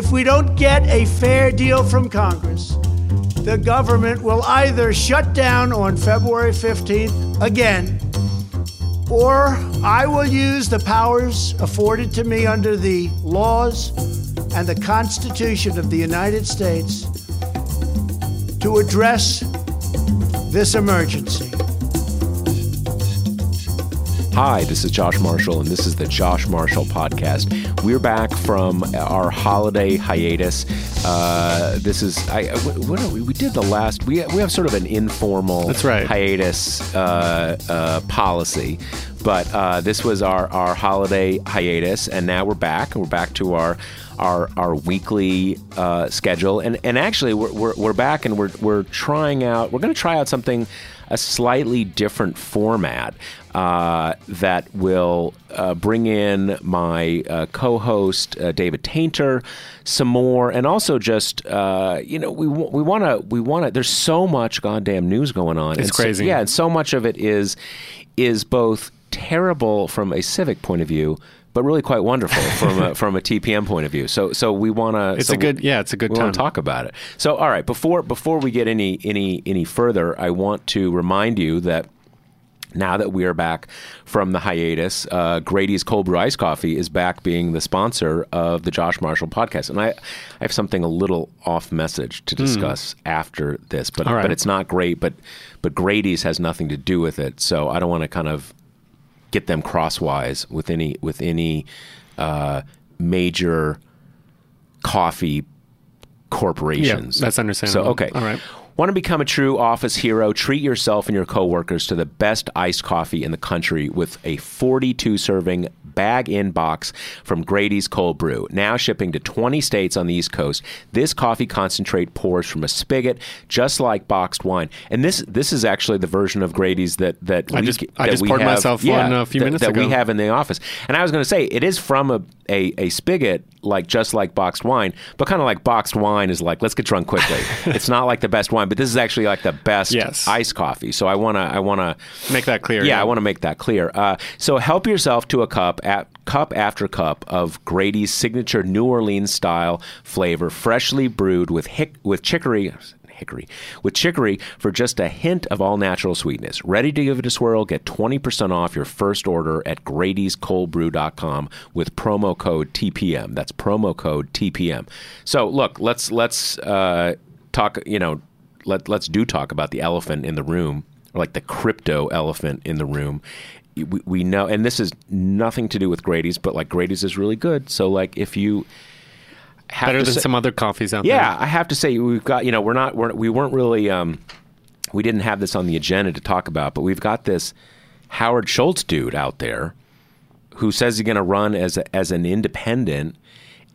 If we don't get a fair deal from Congress, the government will either shut down on February 15th again, or I will use the powers afforded to me under the laws and the Constitution of the United States to address this emergency. Hi, this is Josh Marshall, and this is the Josh Marshall Podcast. We're back from our holiday hiatus. Uh, this is I what, we, we did the last we we have sort of an informal That's right. hiatus uh, uh, policy, but uh, this was our our holiday hiatus, and now we're back. We're back to our our our weekly uh, schedule, and and actually we're, we're we're back, and we're we're trying out. We're going to try out something a slightly different format uh, that will uh, bring in my uh, co-host uh, David Taintor some more, and also just uh, you know we we want to we want to. There's so much goddamn news going on. It's And so- crazy. yeah, and so much of it is is both terrible from a civic point of view. But really quite wonderful from a, from a TPM point of view. So so we want to. It's a good- yeah, it's a good we wanna talk about it. So all right, before before we get any any any further, I want to remind you that now that we are back from the hiatus, uh, Grady's Cold Brew Ice Coffee is back being the sponsor of the Josh Marshall podcast. And I, I have something a little off message to discuss after this, but Hmm. Right. but it's not great. But but Grady's has nothing to do with it, so I don't want to kind of get them crosswise with any with any uh, major coffee corporations. Yeah, that's understandable. So okay, All right. Want to become a true office hero? Treat yourself and your coworkers to the best iced coffee in the country with a 42 serving bag in box from Grady's Cold Brew. Now shipping to 20 states on the East Coast. This coffee concentrate pours from a spigot just like boxed wine. And this this is actually the version of Grady's that that I we just- I just poured have- myself yeah, one a few that- minutes that we have in the office. And I was going to say it is from a, a a spigot like just like boxed wine, but kind of like boxed wine is like let's get drunk quickly. it's not like the best wine, but this is actually like the best Yes. iced coffee. So I want to I want to Make that clear. yeah, I want to make that clear. Uh, so help yourself to a cup at cup after cup of Grady's signature New Orleans style flavor, freshly brewed with hick with chicory. Hickory with chicory for just a hint of all natural sweetness. Ready to give it a swirl? Get 20% off your first order at Grady'sColdBrew.com with promo code TPM. That's promo code TPM. So look, let's let's uh, talk. You know, let let's do talk about the elephant in the room, or like the crypto elephant in the room. We, we know, and this is nothing to do with Grady's, but like Grady's is really good. So like if you Better than say- some other coffees out there. yeah, I have to say we've got you know we're not we're, we weren't really um, we didn't have this on the agenda to talk about, but we've got this Howard Schultz dude out there who says he's going to run as a, as an independent,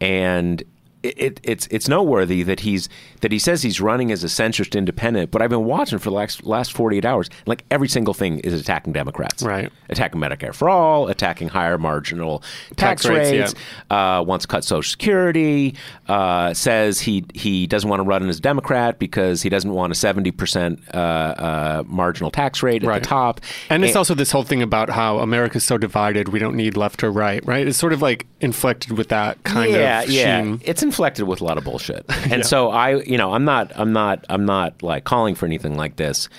and it, it, it's it's noteworthy that he's that he says he's running as a centrist independent. But I've been watching for the last last forty eight hours, like every single thing is attacking Democrats, Right. Attacking Medicare for all, attacking higher marginal tax, Tax rates, rates, uh, wants to cut Social Security, uh, says he he doesn't want to run as a Democrat because he doesn't want a seventy percent uh, uh, marginal tax rate at Right. the top. And it's also this whole thing about how America's so divided, we don't need left or right, right? It's sort of like inflected with that kind yeah, of yeah. sheen. It's inflected with a lot of bullshit, and so I, you know, I'm not, I'm not, I'm not like calling for anything like this,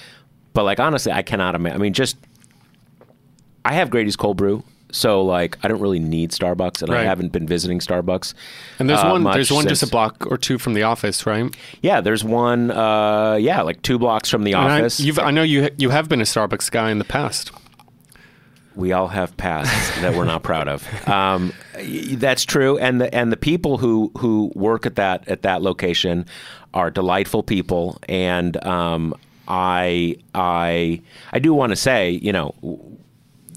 but like honestly, I cannot imagine. I mean, just I have Grady's cold brew. So like I don't really need Starbucks, and I haven't been visiting Starbucks. And there's uh, one there's one just a block or two from the office, right? Yeah, there's one. Uh, yeah, like two blocks from the And I, office. you've, I know you you have been a Starbucks guy in the past. We all have pasts that we're not proud of. Um, that's true, and the and the people who who work at that at that location are delightful people, and um, I I I do want to say, you know,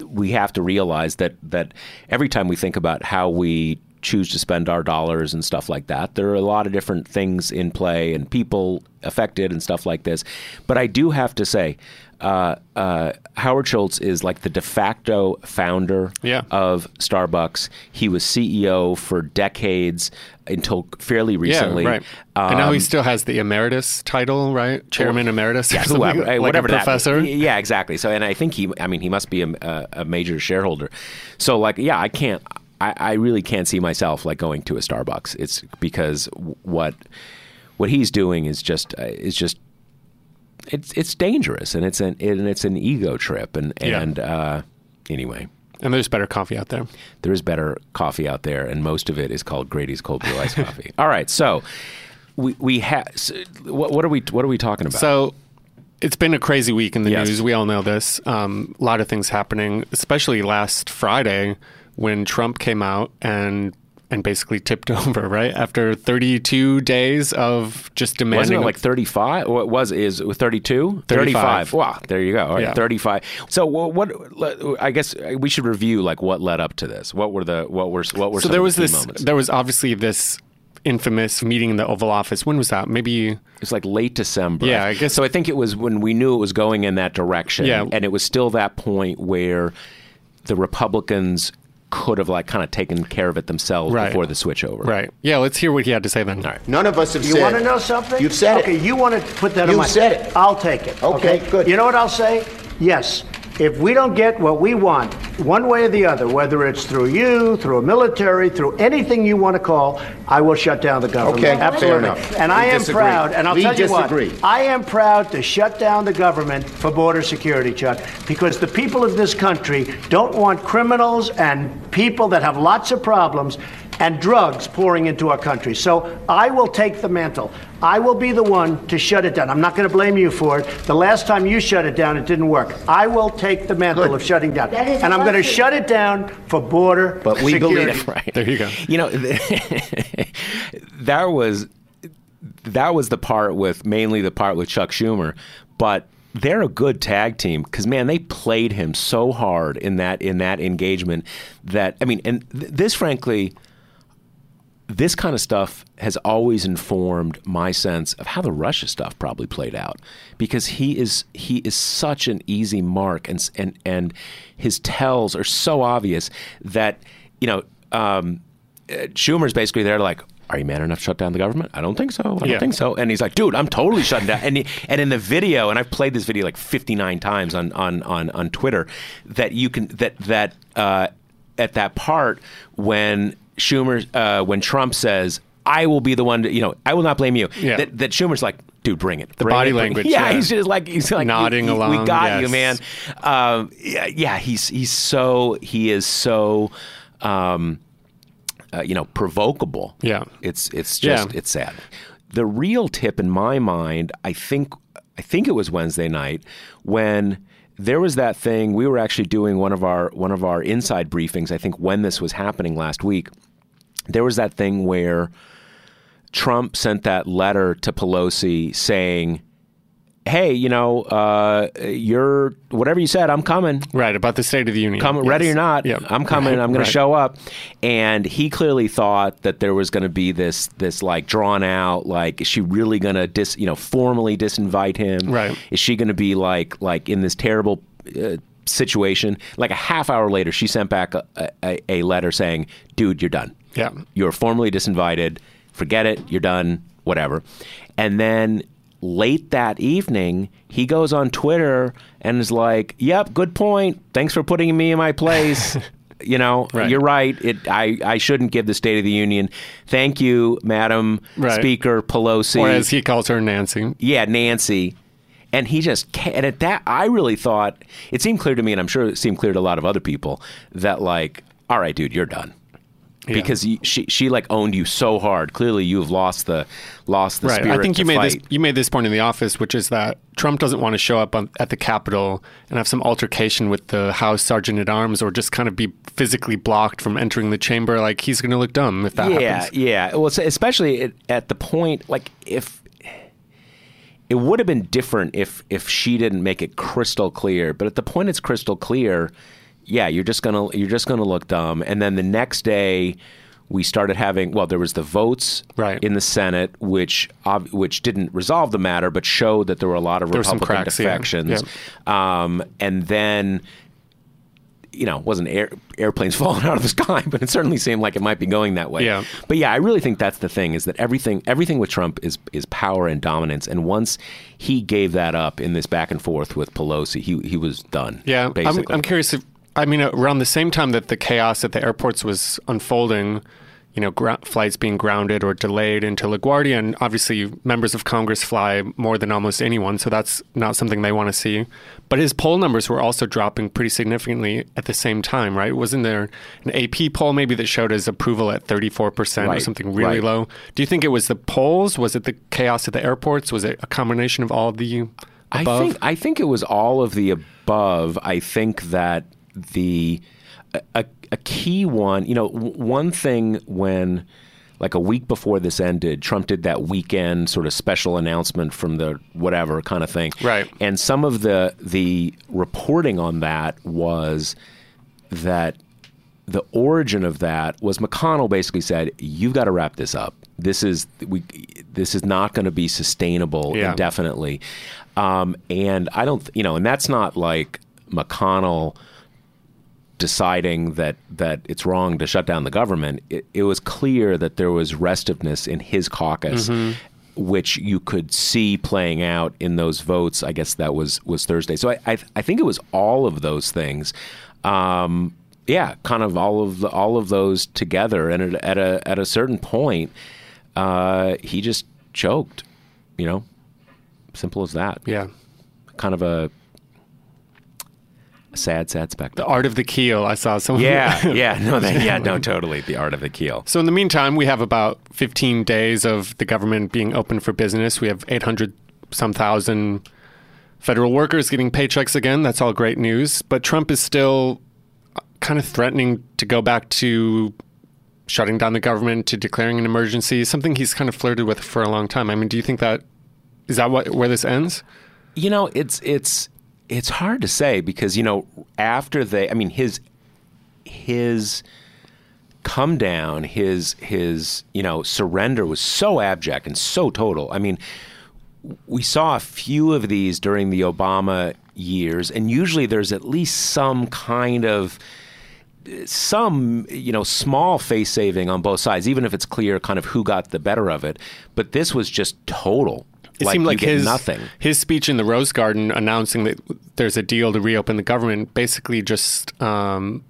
we have to realize that that every time we think about how we choose to spend our dollars and stuff like that. There are a lot of different things in play and people affected and stuff like this. But I do have to say, uh, uh, Howard Schultz is like the de facto founder Yeah. of Starbucks. He was CEO for decades until fairly recently. Yeah, right. and now he Um, still has the emeritus title, right? Chairman emeritus. yeah, whoever, like whatever that professor. Yeah, exactly. So, and I think he, I mean, he must be a, a, a major shareholder. So, like, yeah, I can't, I, I really can't see myself like going to a Starbucks. It's because what, what he's doing is just, uh, is just, it's it's dangerous and it's an and it's an ego trip and Yeah. and uh, anyway. And there's better coffee out there. There is better coffee out there, and most of it is called Grady's Cold Brew Iced Coffee. All right, so we we have what, what are we what are we talking about? So it's been a crazy week in the Yes. news. We all know this. Um, a lot of things happening, especially last Friday when Trump came out and and basically tipped over, right? After 32 days of just Wasn't demanding it like 35? What was is it 32? 35. Wow, there you go. All right, Yeah. 35. So what, what I guess uh, we should review like what led up to this. What were the what were what were so there was the this moments? there was obviously this infamous meeting in the Oval Office. When was that? Maybe It's like late December. Yeah, I guess- So I think it was when we knew it was going in that direction. Yeah. And it was still that point where the Republicans could have like kind of taken care of it themselves Right. before the switch over. right. Yeah, let's hear what he had to say then. All right. None of us have You said. want to know something? You've said okay, it. you want to put that on You've said it. I'll take it. Okay, good. You know what I'll say? Yes. If we don't get what we want, one way or the other, whether it's through you, through a military, through anything you want to call, I will shut down the government. Okay, fair Absolutely. enough. And We I am disagree. proud, and I'll We tell you disagree. what, I am proud to shut down the government for border security, Chuck, because the people of this country don't want criminals and people that have lots of problems and drugs pouring into our country. So I will take the mantle. I will be the one to shut it down. I'm not going to blame you for it. The last time you shut it down, it didn't work. I will take the mantle Good. of shutting down. That is And I'm going to shut it down for border But we security. believe- Right. There you go. You know, that was that was the part with mainly the part with Chuck Schumer, but they're a good tag team because man, they played him so hard in that in that engagement that I mean, and th- this frankly. This kind of stuff has always informed my sense of how the Russia stuff probably played out, because he is he is such an easy mark, and and and his tells are so obvious that you know um, uh, Schumer's basically there like, are you man enough to shut down the government? I don't think so. I don't Yeah. think so. And he's like, dude, I'm totally shutting down. And he, and in the video, and I've played this video like 59 times on on on, on Twitter, that you can that that uh, at that part when Schumer uh, when Trump says. I will be the one to, you know, I will not blame you. Yeah. That, that Schumer's like, dude, bring it. The Bring body it, bring it." language, Yeah, yeah. he's just like, he's like, Nodding "We- we- along, We got you, man. Um, yeah, yeah, he's, he's so, he is so, um, uh, you know, provocable. Yeah. It's it's just Yeah. it's sad. The real tip in my mind, I think I think it was Wednesday night when there was that thing we were actually doing one of our one of our inside briefings, I think when this was happening last week. There was that thing where Trump sent that letter to Pelosi saying, "Hey, you know, uh, you're whatever you said, I'm coming Right, about the State of the Union. come Yes. ready or not Yeah. i'm coming Right, i'm going right. to show up and he clearly thought that there was going to be this this like drawn out like is she really going to dis you know formally disinvite him Right. is she going to be like like in this terrible uh, situation like a half hour later she sent back a, a, a letter saying dude you're done Yeah. you're formally disinvited. Forget it. You're done. Whatever. And then late that evening, he goes on Twitter and is like, "Yep, good point. Thanks for putting me in my place." you know, Right. you're right. It, I, I shouldn't give the State of the Union. Thank you, Madam Right. Speaker Pelosi. Or as he calls her, Nancy. Yeah, Nancy. And he just and at that I really thought it seemed clear to me, and I'm sure it seemed clear to a lot of other people that like, all right, dude, you're done. Because she she like owned you so hard. Clearly, you've lost the lost the right. spirit. I think you made this you made this point in the office, which is that Trump doesn't want to show up on, at the Capitol and have some altercation with the House Sergeant at Arms, or just kind of be physically blocked from entering the chamber. Like he's going to look dumb if that yeah, happens. yeah. yeah. Well, especially at, at the point like if it would have been different if if she didn't make it crystal clear. But at the point it's crystal clear, yeah, you're just gonna you're just gonna look dumb. And then the next day, we started having well, there was the votes Right. in the Senate, which ob- which didn't resolve the matter, but showed that there were a lot of There Republican cracks, yeah. defections. Um, and then you know, wasn't air, airplanes falling out of the sky, but it certainly seemed like it might be going that way. Yeah. But yeah, I really think that's the thing is that everything everything with Trump is is power and dominance, and once he gave that up in this back and forth with Pelosi, he he was done. Yeah, I'm. I'm curious if I mean uh, around the same time that the chaos at the airports was unfolding, you know, flights being grounded or delayed into LaGuardia, and obviously members of Congress fly more than almost anyone, so that's not something they want to see. But his poll numbers were also dropping pretty significantly at the same time, right? Wasn't there an AP poll maybe that showed his approval at 34 percent or something really right. low? Do you think it was the polls? Was it the chaos at the airports? Was it a combination of all of the I above? think I think it was all of the above. I think that the a, a, key one, you know, one thing when like a week before this ended, Trump did that weekend sort of special announcement from the whatever kind of thing. Right. And some of the the reporting on that was that the origin of that was McConnell basically said, "You've got to wrap this up. This is we. This is not going to be sustainable Yeah. indefinitely." Um, and I don't, you know, and that's not like McConnell deciding that that it's wrong to shut down the government. It, it was clear that there was restiveness in his caucus. Which you could see playing out in those votes. I guess that was was Thursday. So I I, I think it was all of those things. Um, yeah, kind of all of the, all of those together, and at, at a at a certain point, uh, he just choked. You know, simple as that. yeah. Kind of a, sad, sad spectacle. The art of the keel. I saw someone. Yeah, yeah, no, that, yeah, no, totally. The art of the keel. So in the meantime, we have about 15 days of the government being open for business. We have 800 some thousand federal workers getting paychecks again. That's all great news. But Trump is still uh, kind of threatening to go back to shutting down the government, to declaring an emergency. Something he's kind of flirted with for a long time. I mean, do you think that is that what where this ends? You know, it's it's it's hard to say because you know after they, I mean his his come down, his his you know surrender was so abject and so total. I mean, we saw a few of these during the Obama years, and usually there's at least some kind of some you know small face saving on both sides, even if it's clear kind of who got the better of it. But this was just total. It like seemed like his nothing. his speech in the Rose Garden announcing that there's a deal to reopen the government basically just um,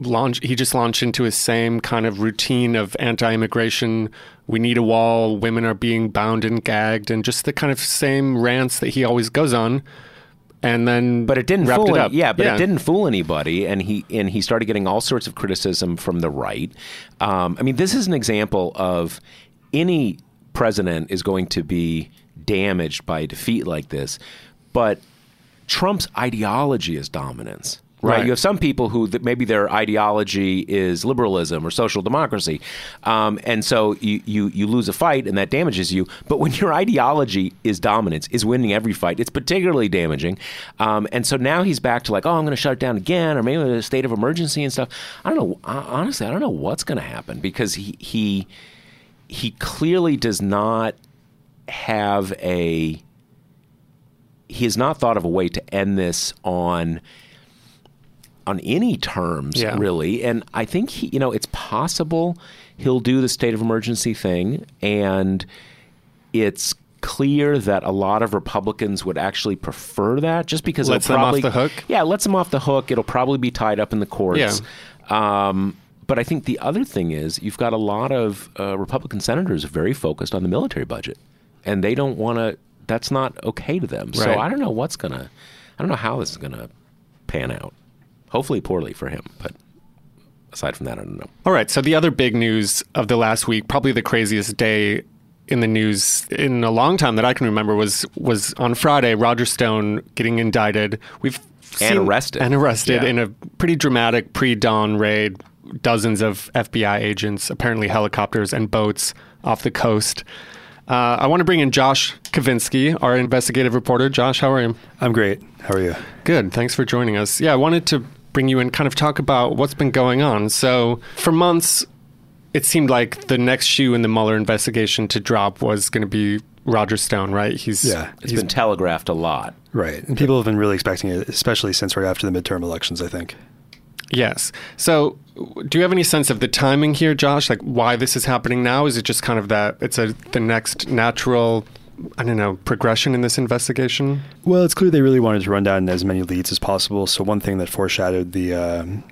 launch. He just launched into his same kind of routine of anti-immigration. We need a wall. Women are being bound and gagged, and just the kind of same rants that he always goes on. And then, But it didn't fool it any- yeah, but it didn't fool anybody, and he and he started getting all sorts of criticism from the right. Um, I mean, this is an example of any president is going to be damaged by a defeat like this, but Trump's ideology is dominance. Right. Right. You have some people who that maybe their ideology is liberalism or social democracy, um, and so you, you you lose a fight and that damages you. But when your ideology is dominance, is winning every fight, it's particularly damaging. Um, and so now he's back to like, oh, I'm going to shut it down again, or maybe a state of emergency and stuff. I don't know. Hon- Honestly, I don't know what's going to happen because he he he clearly does not have a he has not thought of a way to end this on on any terms Yeah. really. And i think he, you know it's possible he'll do the state of emergency thing. And it's clear that a lot of republicans would actually prefer that just because Lets it'll them off the hook? yeah it lets them off the hook. It'll probably be tied up in the courts. Um, but I think the other thing is you've got a lot of uh, Republican senators very focused on the military budget, and they don't want to. That's not okay to them. So I don't know what's gonna. I don't know how this is gonna pan out. Hopefully, poorly for him. But aside from that, I don't know. All right. So the other big news of the last week, probably the craziest day in the news in a long time that I can remember, was was on Friday. Roger Stone getting indicted. We've And arrested. and arrested Yeah. in a pretty dramatic pre-dawn raid. Dozens of FBI agents, apparently helicopters and boats off the coast. Uh, I want to bring in Josh Kovensky, our investigative reporter. Josh, how are you? I'm great. How are you? Good. Thanks for joining us. Yeah, I wanted to bring you in, kind of talk about what's been going on. So, for months, it seemed like the next shoe in the Mueller investigation to drop was going to be Roger Stone, right? He's Yeah. It's been telegraphed a lot. Right. And people have been really expecting it, especially since right after the midterm elections, I think. Yes. So, do you have any sense of the timing here, Josh? Like why this is happening now? Is it just kind of that it's a the next natural, I don't know, progression in this investigation? Well, it's clear they really wanted to run down as many leads as possible. So one thing that foreshadowed the um,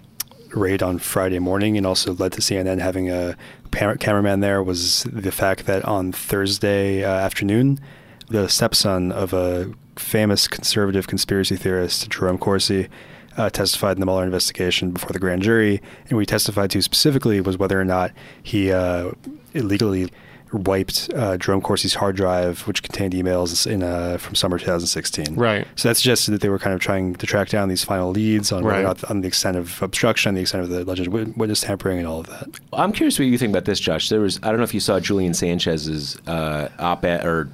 raid on Friday morning and also led to CNN having a cameraman there was the fact that on Thursday uh, afternoon, the stepson of a famous conservative conspiracy theorist, Jerome Corsi, uh, testified in the Mueller investigation before the grand jury. And we testified to specifically was whether or not he uh, illegally wiped uh, Jerome Corsi's hard drive, which contained emails in uh, from summer 2016. Right. So that suggested that they were kind of trying to track down these final leads on Right. not, on the extent of obstruction, the extent of the alleged wit- witness tampering, and all of that. I'm curious what you think about this, Josh. There was I don't know if you saw Julian Sanchez's uh, op-ed or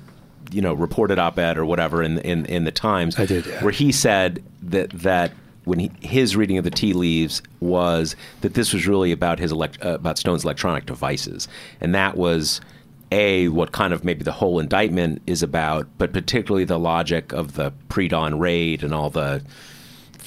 you know reported op-ed or whatever in in in the Times. I did, yeah. Where he said that that when he, his reading of the tea leaves was that this was really about his elect, uh, about Stone's electronic devices, and that was a what kind of maybe the whole indictment is about, but particularly the logic of the pre-dawn raid and all the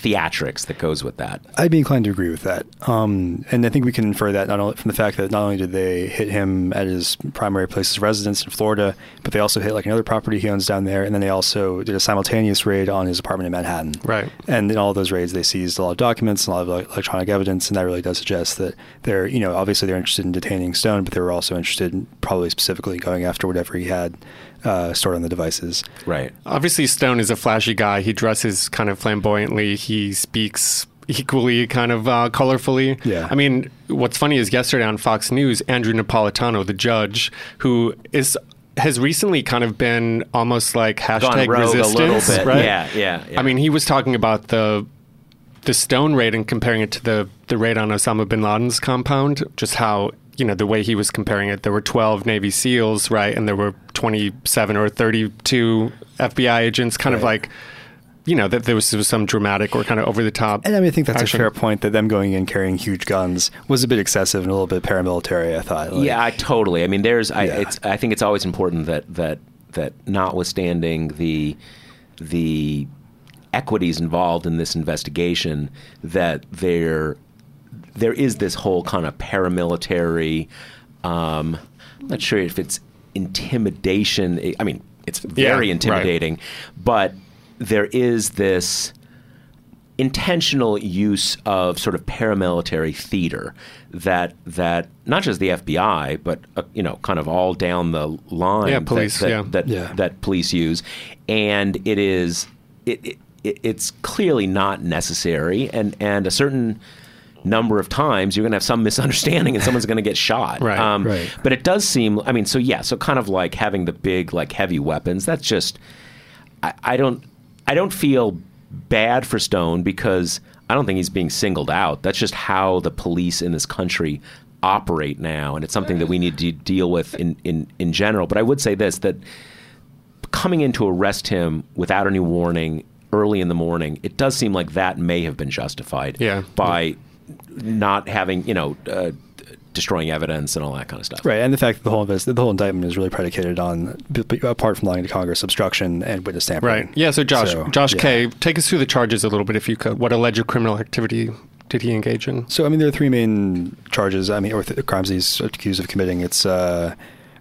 theatrics that goes with that. I'd be inclined to agree with that. Um, and I think we can infer that not only from the fact that not only did they hit him at his primary place of residence in Florida, but they also hit like another property he owns down there, and then they also did a simultaneous raid on his apartment in Manhattan. Right. And in all of those raids, they seized a lot of documents and a lot of like, electronic evidence, and that really does suggest that they're, you know, obviously they're interested in detaining Stone, but they were also interested in probably specifically going after whatever he had uh, stored on the devices. Right. Obviously, Stone is a flashy guy. He dresses kind of flamboyantly. He speaks equally kind of uh, colorfully. Yeah. I mean, what's funny is yesterday on Fox News, Andrew Napolitano, the judge, who is has recently kind of been almost like hashtag rogue a little resistance, bit. right? Yeah, yeah, yeah. I mean, he was talking about the the Stone raid and comparing it to the the raid on Osama bin Laden's compound. Just how you know the way he was comparing it. There were twelve Navy SEALs, right, and there were twenty seven or thirty two FBI agents. Kind of like. You know that there was, there was some dramatic or kind of over the top. And I mean, I think that's action. a fair point that them going in carrying huge guns was a bit excessive and a little bit paramilitary. I thought. Like, yeah, I totally. I mean, there's. I, Yeah. it's, I think it's always important that that that notwithstanding the the equities involved in this investigation, that there there is this whole kind of paramilitary. Um, I'm not sure if it's intimidation. I mean, it's very right. intimidating, but there is this intentional use of sort of paramilitary theater that that not just the FBI but uh, you know kind of all down the line Yeah, that- police, that, yeah. that, Yeah. that police use and it is it, it it- it's clearly not necessary and and a certain number of times you're going to have some misunderstanding and someone's going to get shot Right, um, right. but it does seem i mean so yeah so kind of like having the big like heavy weapons that's just I, I don't I don't feel bad for Stone because I don't think he's being singled out. That's just how the police in this country operate now, and it's something that we need to deal with in, in, in general. But I would say this that coming in to arrest him without any warning early in the morning, it does seem like that may have been justified Yeah. by not having, you know, uh, destroying evidence and all that kind of stuff. Right, and the fact that the whole invest- the whole indictment is really predicated on, b- b- apart from lying to Congress, obstruction and witness tampering. Right. Yeah. So Josh, So, Josh yeah. K, take us through the charges a little bit, if you could. What alleged criminal activity did he engage in? So, I mean, there are three main charges. I mean, or th- crimes he's accused of committing. It's uh,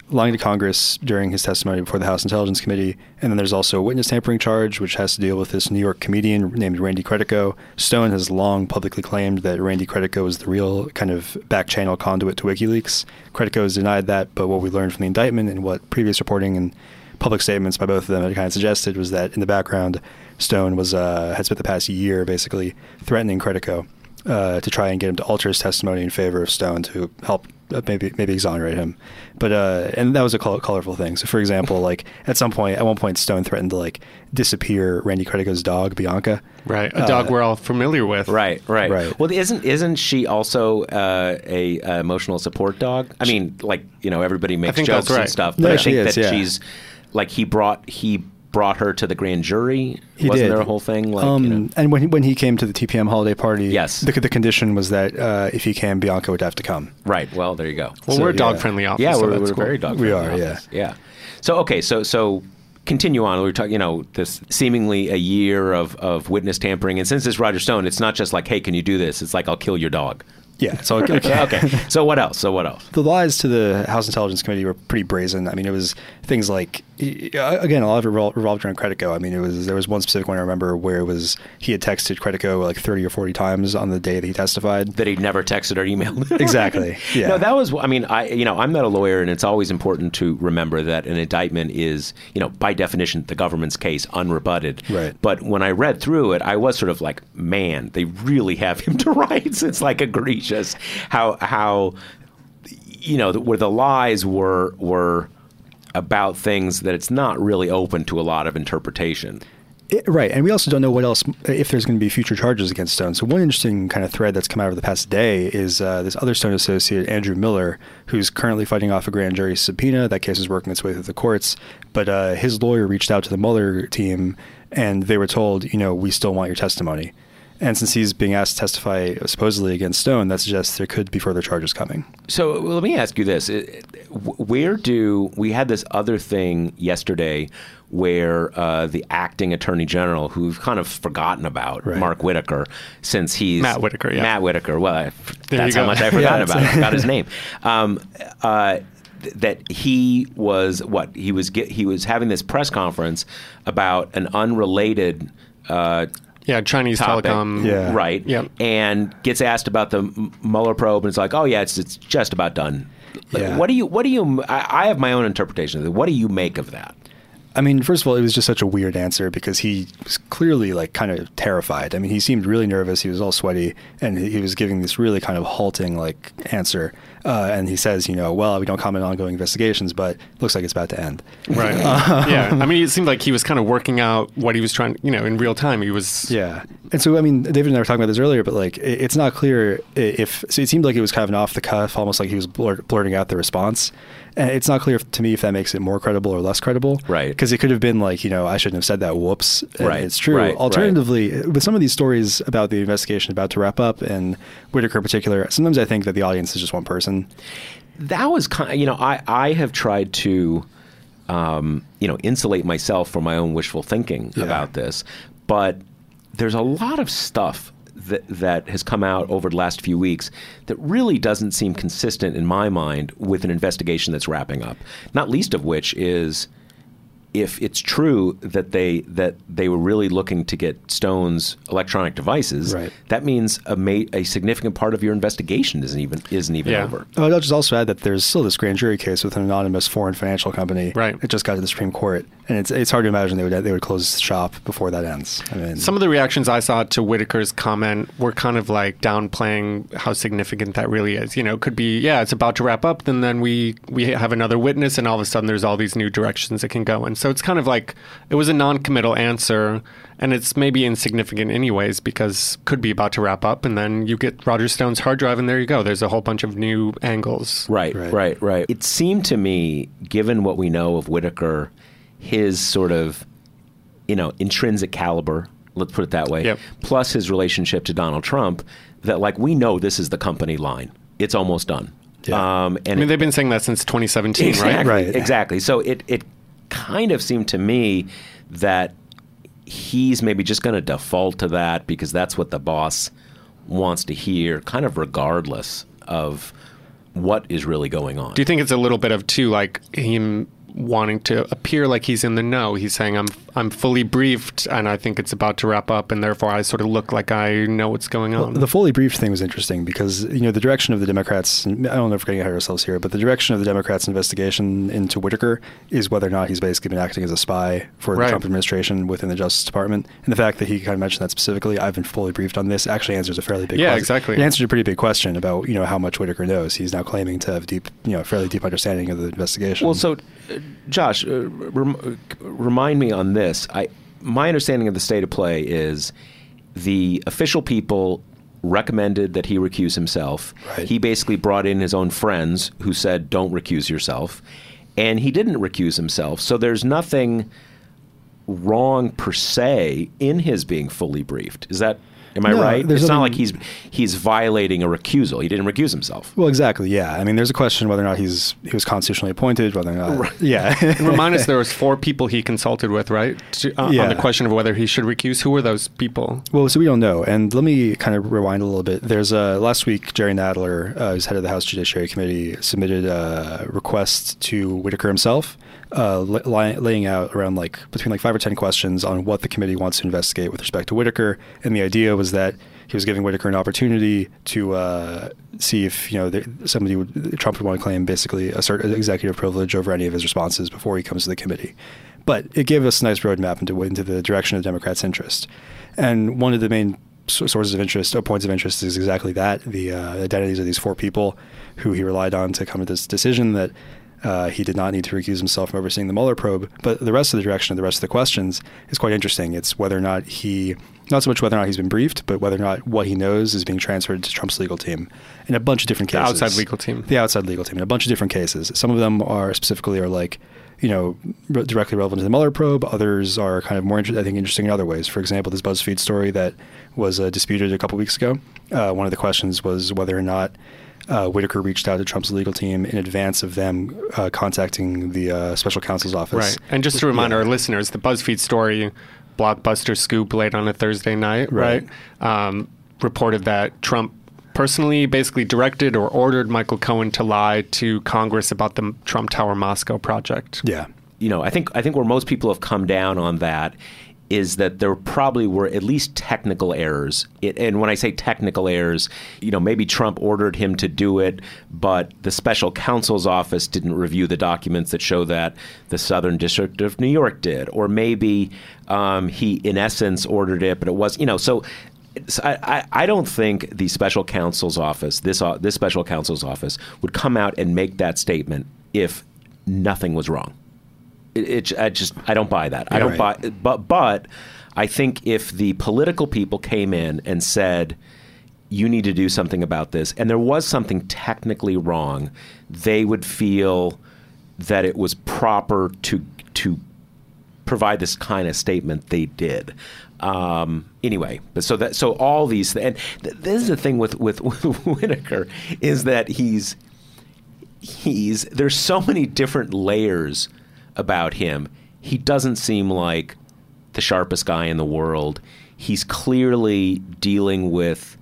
lying to Congress during his testimony before the House Intelligence Committee, and then there's also a witness tampering charge, which has to deal with this New York comedian named Randy Credico. Stone has long publicly claimed that Randy Credico was the real kind of back channel conduit to WikiLeaks. Credico has denied that, but what we learned from the indictment and what previous reporting and public statements by both of them had kind of suggested was that in the background, Stone was uh, had spent the past year basically threatening Credico uh, to try and get him to alter his testimony in favor of Stone to help maybe maybe exonerate him. But uh, and that was a col- colorful thing. So for example, like at some point, at one point, Stone threatened to like disappear Randy Credico's dog Bianca. Right. A dog Uh, we're all familiar with. Right, right, Right. Well, isn't isn't she also uh, a, uh emotional support dog? I mean, like you know, everybody makes jokes right. and stuff, No, but I think is, that yeah. she's like he brought he brought her to the grand jury. He Wasn't did. there a whole thing? Like, um, you know, And when he, when he came to the TPM holiday party, Yes. the, the condition was that uh, if he came, Bianca would have to come. right. Well, there you go. Well, So, we're a yeah. dog friendly office. yeah, so we're, that's we're cool. very dog. We are, office. yeah. So okay, so so continue on. We are talking, you know, this seemingly a year of of witness tampering, and since it's Roger Stone, it's not just like, hey, can you do this? It's like, I'll kill your dog. Yeah. So okay. okay. So what else? So what else? the lies to the House Intelligence Committee were pretty brazen. I mean, it was things like uh, again, a lot of it revol- revolved around Credico. I mean, it was there was one specific one I remember where it was he had texted Credico like thirty or forty times on the day that he testified. That he'd never texted or emailed. Exactly. Yeah. No, that was. I mean, I you know I'm not a lawyer, and it's always important to remember that an indictment is you know by definition the government's case unrebutted. Right. But when I read through it, I was sort of like, man, they really have him to rights. It's like egregious how how you know where the lies were were about things that it's not really open to a lot of interpretation. It- right, and we also don't know what else if there's going to be future charges against Stone. So one interesting kind of thread that's come out over the past day is uh, this other Stone associate, Andrew Miller, who's currently fighting off a grand jury subpoena. That case is working its way through the courts, but uh, his lawyer reached out to the Mueller team, and they were told, you know, we still want your testimony. And since he's being asked to testify supposedly against Stone, that suggests there could be further charges coming. So well, let me ask you this: Where do we had this other thing yesterday, where uh, the acting attorney general, who we've kind of forgotten about, Right. Mark Whitaker, since he's Matt Whitaker, yeah. Matt Whitaker. Well, I, that's how go. much I forgot Yeah, about. I forgot his name. Um, uh, that he was what he was get, he was having this press conference about an unrelated. Uh, Yeah, Chinese topic, telecom. Yeah. right? Yep. And gets asked about the M- Mueller probe, and it's like, oh yeah, it's it's just about done. Like, Yeah. What do you? What do you? I, I have my own interpretation of it. What do you make of that? I mean, first of all, it was just such a weird answer because he was clearly like kind of terrified. I mean, he seemed really nervous. He was all sweaty, and he was giving this really kind of halting like answer. Uh, and he says, you know, well, we don't comment on ongoing investigations, but looks like it's about to end. Right. yeah. I mean, it seemed like he was kind of working out what he was trying, you know, in real time. He was. Yeah, and so I mean, David and I were talking about this earlier, but like, it, it's not clear if so. It seemed like it was kind of an off the cuff, almost like he was blur- blurting out the response. And it's not clear to me if that makes it more credible or less credible. Right. Because it could have been like, you know, I shouldn't have said that. Whoops. And Right, It's true. right, right. Alternatively, with some of these stories about the investigation about to wrap up, and Whitaker in particular, sometimes I think that the audience is just one person. That was kind. You know, I I have tried to, um, you know, insulate myself from my own wishful thinking Yeah. about this, but there's a lot of stuff. That, that has come out over the last few weeks that really doesn't seem consistent in my mind with an investigation that's wrapping up. Not least of which is if it's true that they that they were really looking to get Stone's electronic devices, Right. that means a ma- a significant part of your investigation isn't even isn't even Yeah. over. Oh, I'll just also add that there's still this grand jury case with an anonymous foreign financial company. Right. It just got to the Supreme Court, and it's it's hard to imagine they would they would close shop before that ends. I mean, Some of the reactions I saw to Whitaker's comment were kind of like downplaying how significant that really is. You know, it could be, yeah, it's about to wrap up, and then we we have another witness, and all of a sudden there's all these new directions it can go in. So it's kind of like it was a non-committal answer, and it's maybe insignificant anyways because could be about to wrap up, and then you get Roger Stone's hard drive, and there you go. There's a whole bunch of new angles. Right, Right. right, right, It seemed to me, given what we know of Whitaker, his sort of, you know, intrinsic caliber, let's put it that way, Yep. plus his relationship to Donald Trump, that like we know this is the company line. It's almost done. Yeah. Um, I and mean, they've been saying that since 2017, exactly, right? Right. Exactly. So it it kind of seemed to me that he's maybe just going to default to that because that's what the boss wants to hear, kind of regardless of what is really going on. Do you think it's a little bit of too like him wanting to appear like he's in the know? He's saying I'm I'm fully briefed and I think it's about to wrap up and therefore I sort of look like I know what's going on. the fully briefed thing was interesting because you know the direction of the Democrats. and I don't know if we're getting ahead of ourselves here, but the direction of the Democrats' investigation into Whitaker is whether or not he's basically been acting as a spy for the Trump administration within the Justice Department. And the fact that he kind of mentioned that specifically, I've been fully briefed on this, actually answers a fairly big Yeah, question. exactly. It answers a pretty big question about you know how much Whitaker knows. He's now claiming to have deep, you know, fairly deep understanding of the investigation. Well, so, Josh, uh, rem- remind me on this. I my understanding of the state of play is the official people recommended that he recuse himself. Right. He basically brought in his own friends who said, "Don't recuse yourself," and he didn't recuse himself. So there's nothing wrong per se in his being fully briefed. Is that am I No, right? there's It's not like he's he's violating a recusal. He didn't recuse himself. Well, exactly. Yeah. I mean, there's a question whether or not he's he was constitutionally appointed, whether or not. Yeah. And remind us, there was four people he consulted with, right? To, uh, On the question of whether he should recuse. Who were those people? Well, so we don't know. And let me kind of rewind a little bit. There's uh, last week, Jerry Nadler, uh, who's head of the House Judiciary Committee, submitted a request to Whitaker himself, uh, li- laying out around like between like five or ten questions on what the committee wants to investigate with respect to Whitaker. And the idea was that he was giving Whitaker an opportunity to uh, see if you know somebody would Trump would want to claim basically assert executive privilege over any of his responses before he comes to the committee. But it gave us a nice roadmap into into the direction of Democrats' interest. And one of the main sources of interest, or points of interest, is exactly that: the uh, identities of these four people who he relied on to come to this decision that. Uh, he did not need to recuse himself from overseeing the Mueller probe, but the rest of the direction of the rest of the questions is quite interesting. It's whether or not he, not so much whether or not he's been briefed, but whether or not what he knows is being transferred to Trump's legal team in a bunch of different The cases. outside legal team. The outside legal team in a bunch of different cases. Some of them are specifically are like, you know, re- directly relevant to the Mueller probe. Others are kind of more, inter- I think, interesting in other ways. For example, this BuzzFeed story that was uh, disputed a couple weeks ago. Uh, one of the questions was whether or not uh, Whitaker reached out to Trump's legal team in advance of them uh, contacting the uh, special counsel's office. Right. And just to remind Yeah. our listeners, the BuzzFeed story, blockbuster scoop late on a Thursday night, right? Um, reported that Trump personally basically directed or ordered Michael Cohen to lie to Congress about the Trump Tower Moscow project. Yeah. you know, I think I think where most people have come down on that is that there probably were at least technical errors. It, and when I say technical errors, you know, maybe Trump ordered him to do it, but the special counsel's office didn't review the documents that show that the Southern District of New York did, or maybe um, he, in essence, ordered it, but it was, you know, so. I, I don't think the special counsel's office, this uh, this special counsel's office, would come out and make that statement if nothing was wrong it, it I just I don't buy that. I don't right. buy but but I think if the political people came in and said you need to do something about this and there was something technically wrong, they would feel that it was proper to to provide this kind of statement they did. Um, anyway, but so that so all these and th- this is the thing with with, with Whitaker is that he's he's there's so many different layers about him. He doesn't seem like the sharpest guy in the world. He's clearly dealing with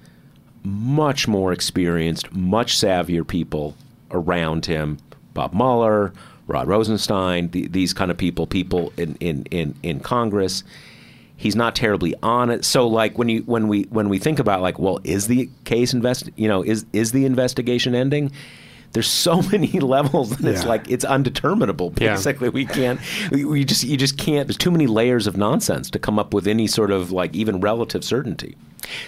much more experienced, much savvier people around him. Bob Mueller, Rod Rosenstein, the, these kind of people, people in, in, in, in Congress. He's not terribly on it. So like when you when we when we think about like, well, is the case invest you know, is is the investigation ending? There's so many levels that it's like it's undeterminable. Yeah. Basically, we can't. We, we just you just can't. There's too many layers of nonsense to come up with any sort of like even relative certainty.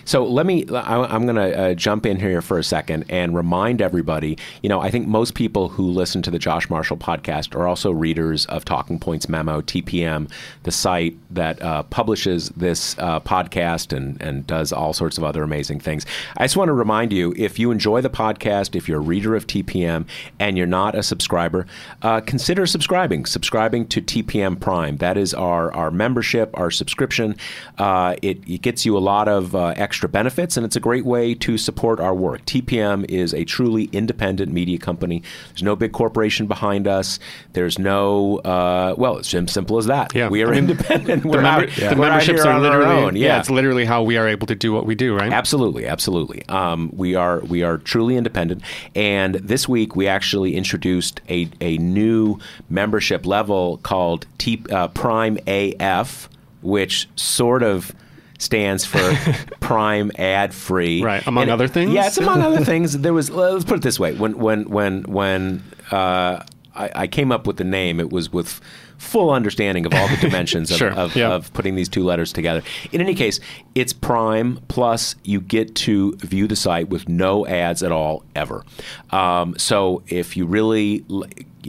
So let me. I, I'm going to uh, jump in here for a second and remind everybody. You know, I think most people who listen to the Josh Marshall podcast are also readers of Talking Points Memo (TPM), the site that uh, publishes this uh, podcast and and does all sorts of other amazing things. I just want to remind you, if you enjoy the podcast, if you're a reader of TPM and you're not a subscriber, uh, consider subscribing. Subscribing to TPM Prime. That is our our membership, our subscription. Uh, it, it gets you a lot of uh, extra benefits, and it's a great way to support our work. TPM is a truly independent media company. There's no big corporation behind us. There's no uh, well, it's as simple as that. Yeah. we are I mean, independent. The, we're member- out, the memberships are literally own. yeah. it's literally how we are able to do what we do, right? Absolutely, absolutely. Um, we are we are truly independent, and this week we actually introduced a a new membership level called T, uh, Prime AF, which sort of stands for Prime Ad Free. Right, among other things? Yeah, it's among other things. There was let's put it this way: when when when when uh, I, I came up with the name, it was with full understanding of all the dimensions of, Sure, of, yeah. of putting these two letters together. In any case, it's Prime plus you get to view the site with no ads at all ever. Um, so if you really li-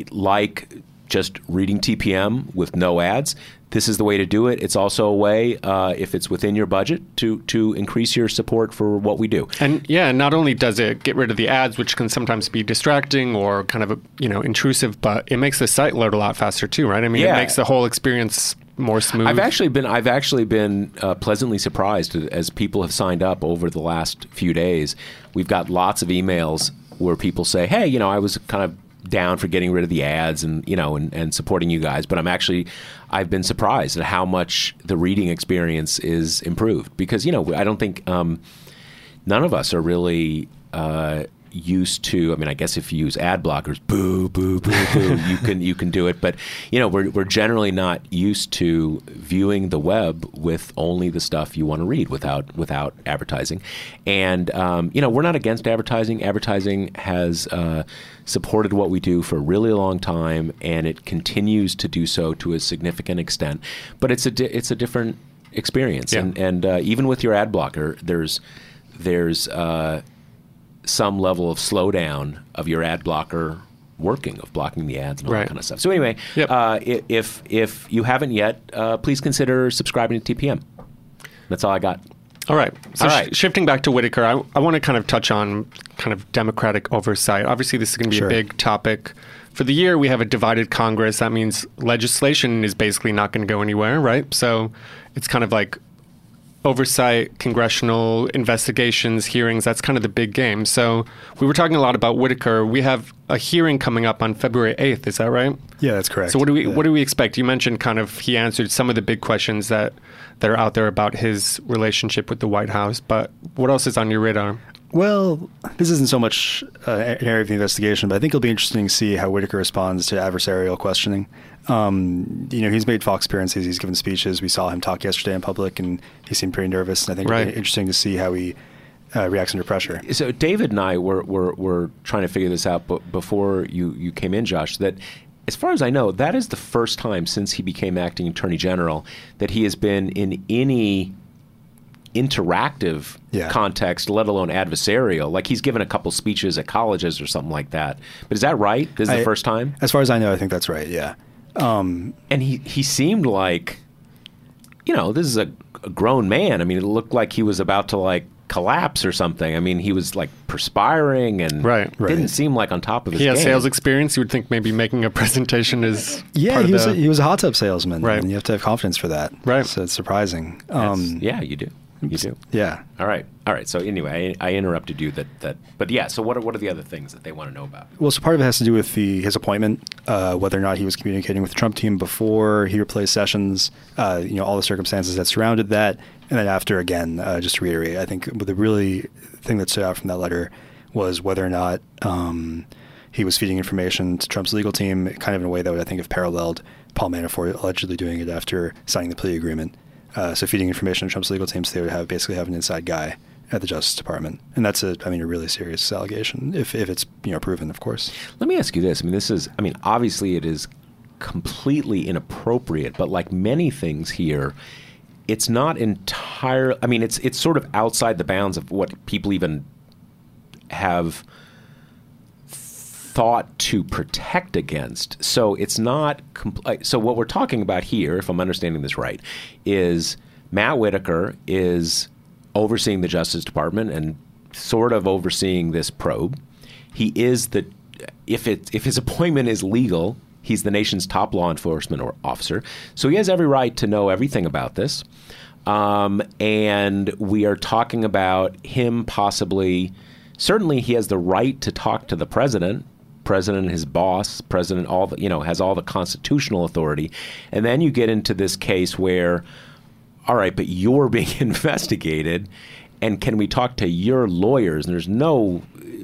like just reading TPM with no ads, this is the way to do it. It's also a way, uh, if it's within your budget, to to increase your support for what we do. And yeah, not only does it get rid of the ads, which can sometimes be distracting or kind of you know intrusive, but it makes the site load a lot faster too, right? I mean, Yeah. it makes the whole experience more smooth? I've actually been I've actually been uh, pleasantly surprised as people have signed up over the last few days. We've got lots of emails where people say, "Hey, you know, I was kind of down for getting rid of the ads and you know and, and supporting you guys but i'm actually i've been surprised at how much the reading experience is improved because you know i don't think um, none of us are really uh, used to. I mean, I guess if you use ad blockers, boo, boo, boo, boo, you can you can do it. But you know, we're we're generally not used to viewing the web with only the stuff you want to read without without advertising. And um, you know, we're not against advertising. Advertising has uh, supported what we do for a really long time, and it continues to do so to a significant extent. But it's a di- it's a different experience, Yeah. and and uh, even with your ad blocker, there's there's uh, some level of slowdown of your ad blocker working of blocking the ads and all Right. that kind of stuff. So anyway, Yep. uh, if if you haven't yet, uh, please consider subscribing to TPM. That's all I got. All right. So All sh- shifting back to Whitaker, I, I want to kind of touch on kind of Democratic oversight. Obviously, this is going to be Sure. a big topic. For the year, we have a divided Congress. That means legislation is basically not going to go anywhere, right? So it's kind of like oversight, congressional investigations, hearings. That's kind of the big game. So we were talking a lot about Whitaker. We have a hearing coming up on February 8th. Is that right? Yeah, that's correct. So what do we Yeah. what do we expect? You mentioned kind of he answered some of the big questions that that are out there about his relationship with the White House, but what else is on your radar? Well, this isn't so much uh, an area of the investigation, but I think it'll be interesting to see how Whitaker responds to adversarial questioning. Um, you know, he's made Fox appearances, he's given speeches. We saw him talk yesterday in public, and he seemed pretty nervous. And I think it'll be interesting to see how he uh, reacts under pressure. So David and I were, were, were trying to figure this out but before you, you came in, Josh, that as far as I know, that is the first time since he became acting attorney general that he has been in any interactive Yeah. context, let alone adversarial. Like he's given a couple speeches at colleges or something like that. But is that right? This is the first time? As far as I know, I think that's right. Yeah. Um, and he he seemed like you know this is a, a grown man i mean it looked like he was about to like collapse or something i mean he was like perspiring and Right. right. didn't seem like on top of his He has game. sales experience. You would think maybe making a presentation is yeah, part he of was, the, a, he was a hot tub salesman, Right. and you have to have confidence for that. Right. So it's surprising. Um, yeah you do you do? yeah. all right. All right. So anyway i, I interrupted you that that but yeah so what are what are the other things that they want to know about? Well, so part of it has to do with the his appointment, uh, whether or not he was communicating with the Trump team before he replaced Sessions, uh, you know, all the circumstances that surrounded that, and then after again, uh, just to reiterate, I think the really thing that stood out from that letter was whether or not um, he was feeding information to Trump's legal team, kind of in a way that would I think have paralleled Paul Manafort allegedly doing it after signing the plea agreement. Uh, so feeding information to Trump's legal team, so they would have basically have an inside guy at the Justice Department, and that's a, I mean, a really serious allegation if, if it's you know proven, of course. Let me ask you this. I mean, this is, I mean, obviously it is completely inappropriate, but like many things here, it's not entire. I mean, it's it's sort of outside the bounds of what people even have thought to protect against. So it's not. Compl- so what we're talking about here, if I'm understanding this right, is Matt Whitaker is overseeing the Justice Department and sort of overseeing this probe. He is the if it if his appointment is legal, he's the nation's top law enforcement or officer. So he has every right to know everything about this. Um, and we are talking about him possibly. Certainly, he has the right to talk to the president. President, his boss, president, all the, you know, has all the constitutional authority. And then you get into this case where all right, but you're being investigated, and can we talk to your lawyers? And there's no,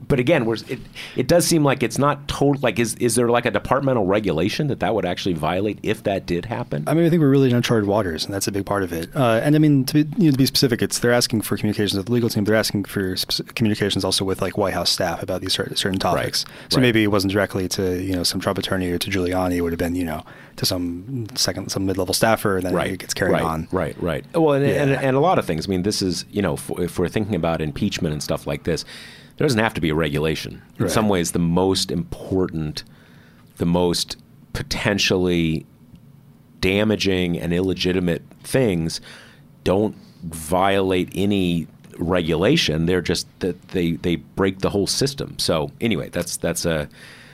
but again, we're, it it does seem like it's not total. Like, is is there like a departmental regulation that that would actually violate if that did happen? I mean, I think we're really in uncharted waters, and that's a big part of it. Uh, and I mean, to be, you know, to be specific, it's they're asking for communications with the legal team. They're asking for communications also with like White House staff about these certain, certain topics. So right. maybe it wasn't directly to you know some Trump attorney or to Giuliani. It would have been you know to some second some mid level staffer, and then it gets carried right, on. Right, right. Well, and, and, and a lot of things. I mean, this is, you know, if, if we're thinking about impeachment and stuff like this, there doesn't have to be a regulation. In Right. some ways, the most important, the most potentially damaging and illegitimate things don't violate any regulation. They're just that they, they break the whole system. So anyway, that's that's a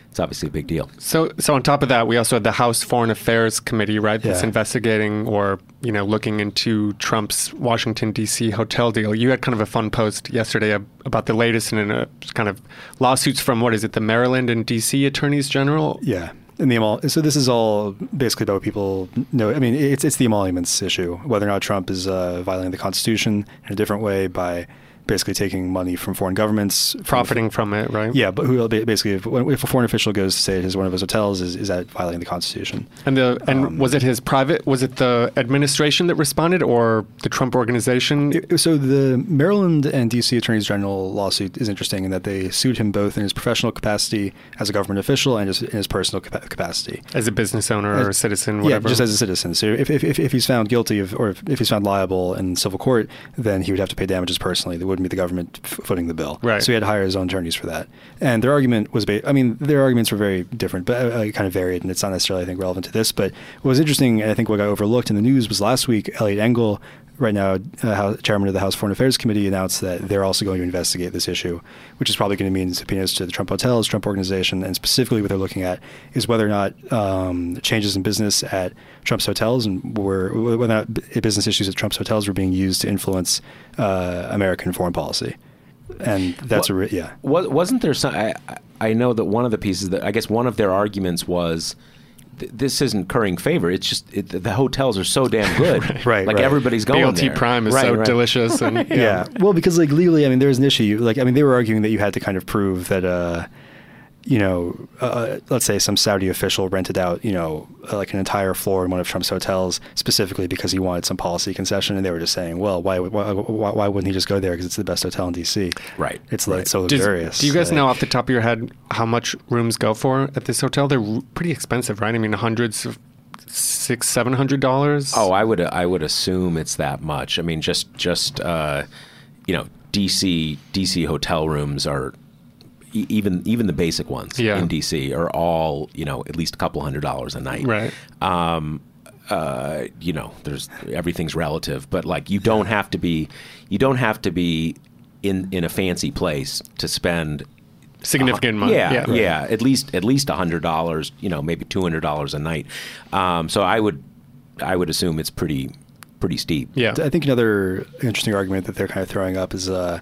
it's obviously a big deal. So, so on top of that, we also had the House Foreign Affairs Committee, right? That's Yeah. investigating or you know looking into Trump's Washington D.C. hotel deal. You had kind of a fun post yesterday about the latest in a kind of lawsuits from what is it, the Maryland and D.C. attorneys general? Yeah. And the emol- so this is all basically about what people know. I mean, it's it's the emoluments issue, whether or not Trump is uh, violating the Constitution in a different way by basically taking money from foreign governments, Profiting from it, right? Yeah, but who basically, if, if a foreign official goes to say it is one of his hotels, is, is that violating the Constitution? And the and Um, was it his private? Was it the administration that responded, or the Trump organization? It- So the Maryland and D.C. Attorneys General lawsuit is interesting in that they sued him both in his professional capacity as a government official and just in his personal capacity. as a business owner or a citizen, whatever. Yeah, just as a citizen. So if, if, if, if he's found guilty of, or if, if he's found liable in civil court, then he would have to pay damages personally. There wouldn't be the government f- footing the bill. Right. So he had to hire his own attorneys for that. And their argument was, ba- I mean, their arguments were very different, but uh, kind of varied, and it's not necessarily, I think, relevant to this. But what was interesting, and I think what got overlooked in the news was last week, Eliot Engel, right now uh, chairman of the House Foreign Affairs Committee, announced that they're also going to investigate this issue, which is probably going to mean subpoenas to the Trump hotels, Trump organization, and specifically what they're looking at is whether or not um, changes in business at Trump's hotels and were whether or not business issues at Trump's hotels were being used to influence uh, American foreign policy. And that's a re- yeah. Was, wasn't there some? I, I know that one of the pieces that I guess one of their arguments was th- this isn't currying favor. It's just it, the hotels are so damn good, Right, Like right. everybody's going BLT there. Prime is Right, so right. delicious, and yeah. Well, because like legally, I mean, there's an issue. Like, I mean, they were arguing that you had to kind of prove that, uh, you know, uh, let's say some Saudi official rented out, you know, uh, like an entire floor in one of Trump's hotels specifically because he wanted some policy concession, and they were just saying, well, why would- why, why, why wouldn't he just go there because it's the best hotel in D.C. Right, It's like right. so Does- luxurious. do you guys Like- know off the top of your head how much rooms go for at this hotel? They're pretty expensive, right? I mean, hundreds of six, seven hundred dollars. Oh, I would I would assume it's that much. I mean, just just uh, you know, DC DC hotel rooms are even even the basic ones Yeah. in DC are all you know at least a couple hundred dollars a night. right. um, uh, you know, there's everything's relative, but like you don't have to be, you don't have to be in in a fancy place to spend Significant money. Yeah, Yeah. yeah, at least at least a hundred dollars, you know, maybe two hundred dollars a night. Um, so I would, I would assume it's pretty, pretty steep. Yeah. I think another interesting argument that they're kind of throwing up is uh,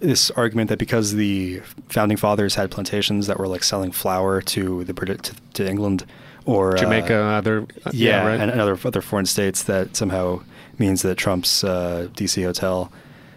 this argument that because the founding fathers had plantations that were like selling flour to the Brit- to, to England or uh, Jamaica, other uh, yeah, right. and, and other other foreign states, that somehow means that Trump's uh, DC hotel,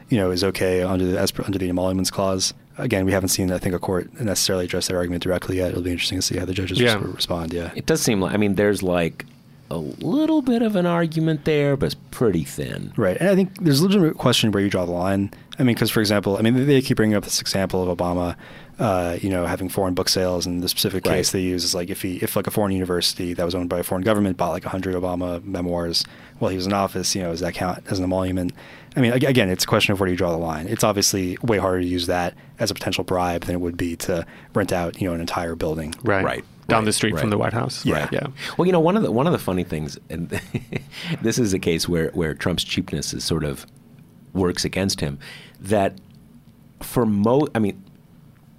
you know, is okay under the as per, under the emoluments clause. Again, we haven't seen, I think, a court necessarily address that argument directly yet. It'll be interesting to see how the judges Yeah. res- respond. Yeah. It does seem like I mean, there's like a little bit of an argument there, but it's pretty thin. Right, and I think there's a legitimate question where you draw the line. I mean, because for example, I mean, they keep bringing up this example of Obama, uh, you know, having foreign book sales, and the specific Right. case they use is like if he, if like a foreign university that was owned by a foreign government bought like hundred Obama memoirs while he was in office, you know, does that count as an emolument? I mean, again, it's a question of where do you draw the line. It's obviously way harder to use that as a potential bribe than it would be to rent out, you know, an entire building. right. Right. Down the street from the White House. Yeah. Yeah. Well, you know, one of the one of the funny things, and this is a case where where Trump's cheapness is sort of works against him. That for mo, I mean,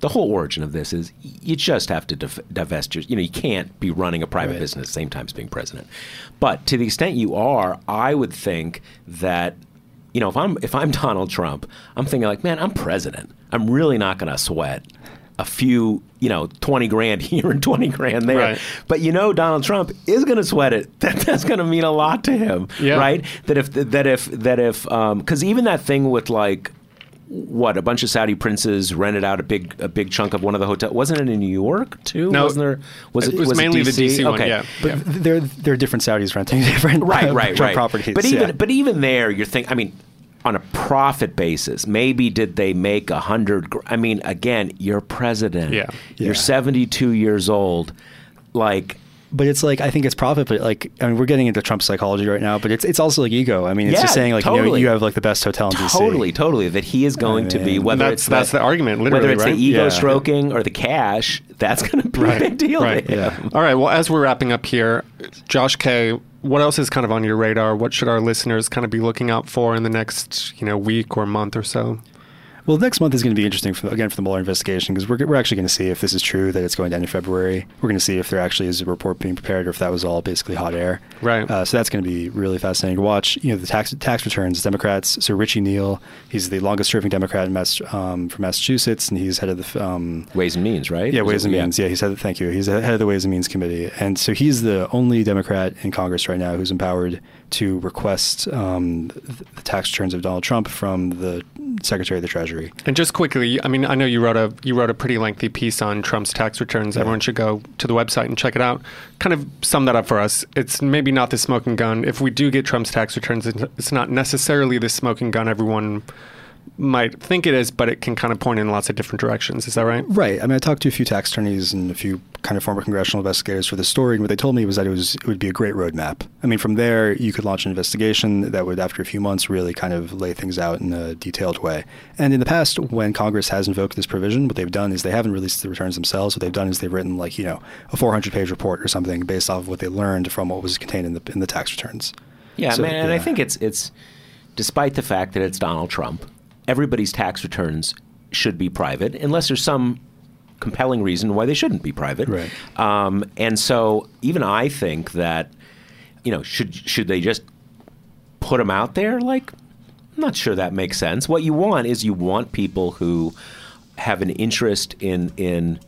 the whole origin of this is you just have to div- divest your. You know, you can't be running a private Right. business at the same time as being president. But to the extent you are, I would think that. You know, if I'm if I'm Donald Trump, I'm thinking like, man, I'm president. I'm really not going to sweat a few, you know, twenty grand here and twenty grand there. Right. But you know, Donald Trump is going to sweat it. That that's going to mean a lot to him, Yeah. right? That if that if that if because even that thing with like what a bunch of Saudi princes rented out a big a big chunk of one of the hotels. Wasn't it in New York too? No, wasn't there? Was it was mainly the DC one, Okay. yeah. But they're they're different Saudis renting different right, uh, right, right. properties. But even yeah. but even there, you're thinking. I mean, on a profit basis, maybe did they make a hundred? gr- I mean, again, you're president. Yeah. Yeah. You're 72 years old. Like, But it's like I think it's profit, but like I mean, we're getting into Trump psychology right now. But it's it's also like ego. I mean, it's Yeah, just saying like you know you have like the best hotel in DC. totally, totally. That he is going to be mean, whether That's- it's that's the argument, whether it's right? the ego Yeah. stroking or the cash. That's going to be a big deal. Right. to him. All right. Well, as we're wrapping up here, Josh K, what else is kind of on your radar? What should our listeners kind of be looking out for in the next, you know, week or month or so? Well, next month is going to be interesting, for, again, for the Mueller investigation, because we're, we're actually going to see if this is true that it's going down in February. We're going to see if there actually is a report being prepared or if that was all basically hot air. Right. Uh, so that's going to be really fascinating to watch. You know, the tax tax returns, Democrats. So Richie Neal, he's the longest serving Democrat in Mass, um, from Massachusetts, and he's head of the. Um, Ways and Means, right? yeah, Ways it- and Means. Yeah, he's head. Thank you. He's head of the Ways and Means Committee, and so he's the only Democrat in Congress right now who's empowered to request um, the the tax returns of Donald Trump from the Secretary of the Treasury. And just quickly, I mean, I know you wrote a you wrote a pretty lengthy piece on Trump's tax returns. Everyone should go to the website and check it out. Kind of sum that up for us. It's maybe not the smoking gun. If we do get Trump's tax returns, it's- it's not necessarily the smoking gun everyone might think it is, but it can kind of point in lots of different directions. Is that right? Right. I mean, I talked to a few tax attorneys and a few kind of former congressional investigators for the story, and what they told me was that it was it would be a great roadmap. I mean, from there you could launch an investigation that would, after a few months, really kind of lay things out in a detailed way. And in the past, when Congress has invoked this provision, what they've done is they haven't released the returns themselves. What they've done is they've written like you know a 400-page report or something based off of what they learned from what was contained in the in the tax returns. Yeah, So, man, and I think it's it's despite the fact that it's Donald Trump, everybody's tax returns should be private unless there's some compelling reason why they shouldn't be private. Right. Um, and so even I think that you know should should they just put them out there? Like, I'm not sure that makes sense. What you want is you want people who have an interest in in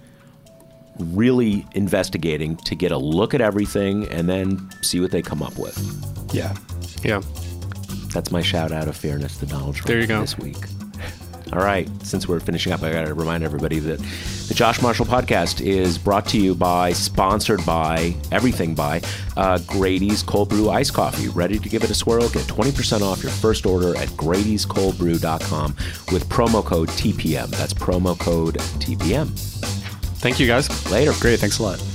really investigating to get a look at everything and then see what they come up with. Yeah. Yeah. That's my shout out of fairness to Donald Trump There you go. this week. All right, since we're finishing up, I got to remind everybody that the Josh Marshall podcast is brought to you by, sponsored by, everything by uh, Grady's Cold Brew Iced Coffee. Ready to give it a swirl? Get 20% off your first order at Grady'sColdBrew.com with promo code TPM. That's promo code TPM. Thank you guys. Later. Great. Thanks a lot.